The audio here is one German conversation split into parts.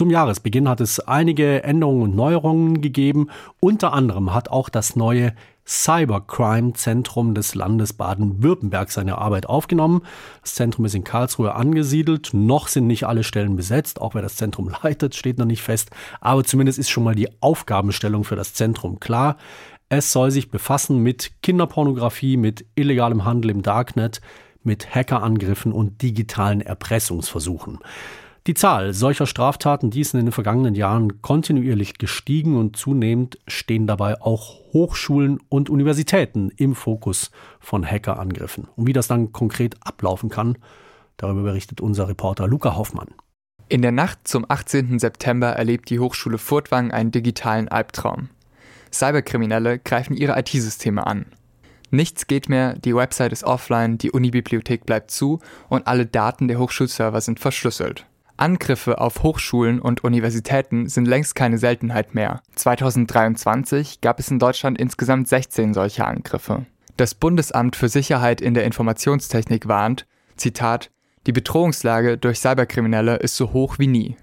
Zum Jahresbeginn hat es einige Änderungen und Neuerungen gegeben. Unter anderem hat auch das neue Cybercrime-Zentrum des Landes Baden-Württemberg seine Arbeit aufgenommen. Das Zentrum ist in Karlsruhe angesiedelt. Noch sind nicht alle Stellen besetzt. Auch wer das Zentrum leitet, steht noch nicht fest. Aber zumindest ist schon mal die Aufgabenstellung für das Zentrum klar. Es soll sich befassen mit Kinderpornografie, mit illegalem Handel im Darknet, mit Hackerangriffen und digitalen Erpressungsversuchen. Die Zahl solcher Straftaten, die ist in den vergangenen Jahren kontinuierlich gestiegen und zunehmend stehen dabei auch Hochschulen und Universitäten im Fokus von Hackerangriffen. Und wie das dann konkret ablaufen kann, darüber berichtet unser Reporter Luca Hoffmann. In der Nacht zum 18. September erlebt die Hochschule Furtwang einen digitalen Albtraum. Cyberkriminelle greifen ihre IT-Systeme an. Nichts geht mehr, die Website ist offline, die Unibibliothek bleibt zu und alle Daten der Hochschulserver sind verschlüsselt. Angriffe auf Hochschulen und Universitäten sind längst keine Seltenheit mehr. 2023 gab es in Deutschland insgesamt 16 solcher Angriffe. Das Bundesamt für Sicherheit in der Informationstechnik warnt, Zitat, die Bedrohungslage durch Cyberkriminelle ist so hoch wie nie.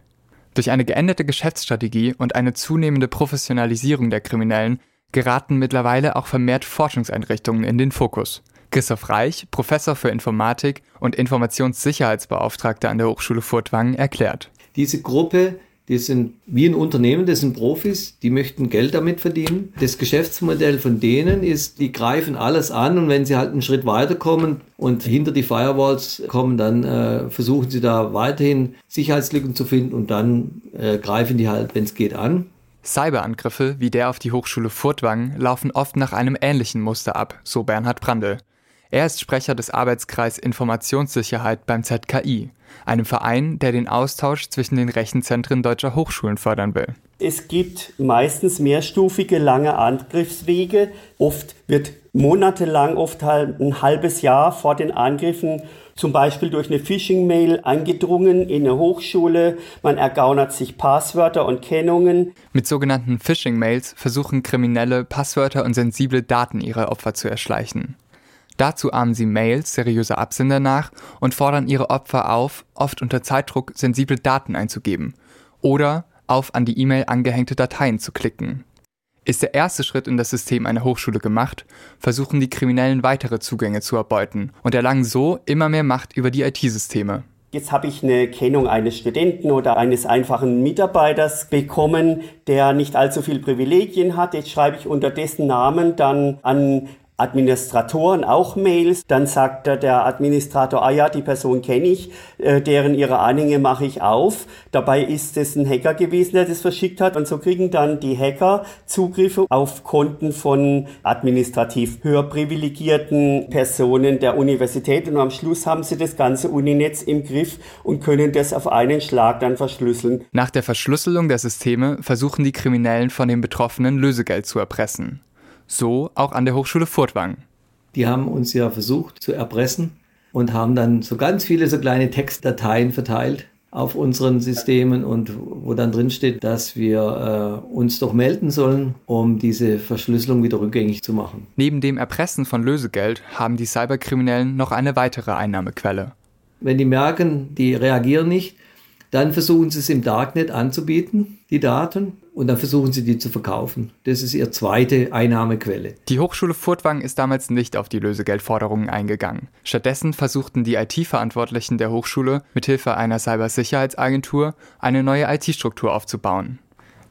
Durch eine geänderte Geschäftsstrategie und eine zunehmende Professionalisierung der Kriminellen geraten mittlerweile auch vermehrt Forschungseinrichtungen in den Fokus. Christoph Reich, Professor für Informatik und Informationssicherheitsbeauftragter an der Hochschule Furtwangen, erklärt. Diese Gruppe, die sind wie ein Unternehmen, das sind Profis, die möchten Geld damit verdienen. Das Geschäftsmodell von denen ist, die greifen alles an und wenn sie halt einen Schritt weiterkommen und hinter die Firewalls kommen, dann äh, versuchen sie da weiterhin Sicherheitslücken zu finden und dann äh, greifen die halt, wenn es geht, an. Cyberangriffe wie der auf die Hochschule Furtwangen laufen oft nach einem ähnlichen Muster ab, so Bernhard Brandl. Er ist Sprecher des Arbeitskreis Informationssicherheit beim ZKI, einem Verein, der den Austausch zwischen den Rechenzentren deutscher Hochschulen fördern will. Es gibt meistens mehrstufige lange Angriffswege. Oft wird monatelang, oft halt ein halbes Jahr vor den Angriffen zum Beispiel durch eine Phishing-Mail eingedrungen in eine Hochschule. Man ergaunert sich Passwörter und Kennungen. Mit sogenannten Phishing-Mails versuchen Kriminelle, Passwörter und sensible Daten ihrer Opfer zu erschleichen. Dazu ahmen sie Mails seriöser Absender nach und fordern ihre Opfer auf, oft unter Zeitdruck sensible Daten einzugeben oder auf an die E-Mail angehängte Dateien zu klicken. Ist der erste Schritt in das System einer Hochschule gemacht, versuchen die Kriminellen weitere Zugänge zu erbeuten und erlangen so immer mehr Macht über die IT-Systeme. Jetzt habe ich eine Kennung eines Studenten oder eines einfachen Mitarbeiters bekommen, der nicht allzu viel Privilegien hat. Jetzt schreibe ich unter dessen Namen dann an Administratoren auch Mails. Dann sagt der Administrator, ah ja, die Person kenne ich, äh, deren ihre Anhänge mache ich auf. Dabei ist es ein Hacker gewesen, der das verschickt hat. Und so kriegen dann die Hacker Zugriffe auf Konten von administrativ höher privilegierten Personen der Universität. Und am Schluss haben sie das ganze Uninetz im Griff und können das auf einen Schlag dann verschlüsseln. Nach der Verschlüsselung der Systeme versuchen die Kriminellen von den Betroffenen Lösegeld zu erpressen. So auch an der Hochschule Furtwangen. Die haben uns ja versucht zu erpressen und haben dann so ganz viele so kleine Textdateien verteilt auf unseren Systemen und wo dann drin steht, dass wir äh, uns doch melden sollen, um diese Verschlüsselung wieder rückgängig zu machen. Neben dem Erpressen von Lösegeld haben die Cyberkriminellen noch eine weitere Einnahmequelle. Wenn die merken, die reagieren nicht, dann versuchen sie es im Darknet anzubieten, die Daten, und dann versuchen sie die zu verkaufen. Das ist ihre zweite Einnahmequelle. Die Hochschule Furtwang ist damals nicht auf die Lösegeldforderungen eingegangen. Stattdessen versuchten die IT-Verantwortlichen der Hochschule mithilfe einer Cybersicherheitsagentur eine neue IT-Struktur aufzubauen.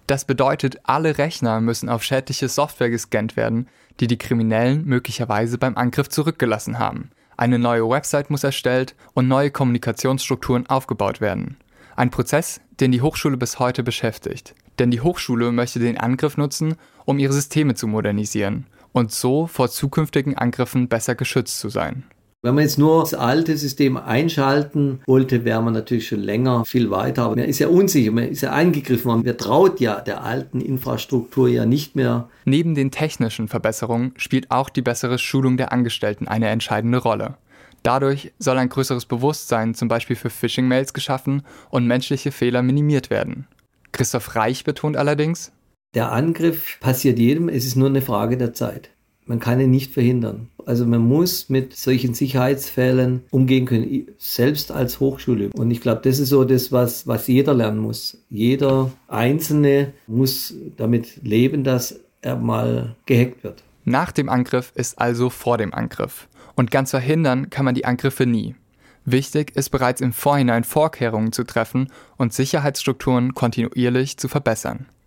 Das bedeutet, alle Rechner müssen auf schädliche Software gescannt werden, die die Kriminellen möglicherweise beim Angriff zurückgelassen haben. Eine neue Website muss erstellt und neue Kommunikationsstrukturen aufgebaut werden. Ein Prozess, den die Hochschule bis heute beschäftigt. Denn die Hochschule möchte den Angriff nutzen, um ihre Systeme zu modernisieren und so vor zukünftigen Angriffen besser geschützt zu sein. Wenn man jetzt nur das alte System einschalten wollte, wäre man natürlich schon länger viel weiter. Aber man ist ja unsicher, man ist ja eingegriffen, man traut ja der alten Infrastruktur ja nicht mehr. Neben den technischen Verbesserungen spielt auch die bessere Schulung der Angestellten eine entscheidende Rolle. Dadurch soll ein größeres Bewusstsein zum Beispiel für Phishing-Mails geschaffen und menschliche Fehler minimiert werden. Christoph Reich betont allerdings, der Angriff passiert jedem, es ist nur eine Frage der Zeit. man kann ihn nicht verhindern. Also man muss mit solchen Sicherheitsfällen umgehen können, selbst als Hochschule. Und ich glaube, das ist so das, was, was jeder lernen muss. Jeder Einzelne muss damit leben, dass er mal gehackt wird. Nach dem Angriff ist also vor dem Angriff. Und ganz verhindern kann man die Angriffe nie. Wichtig ist bereits im Vorhinein Vorkehrungen zu treffen und Sicherheitsstrukturen kontinuierlich zu verbessern.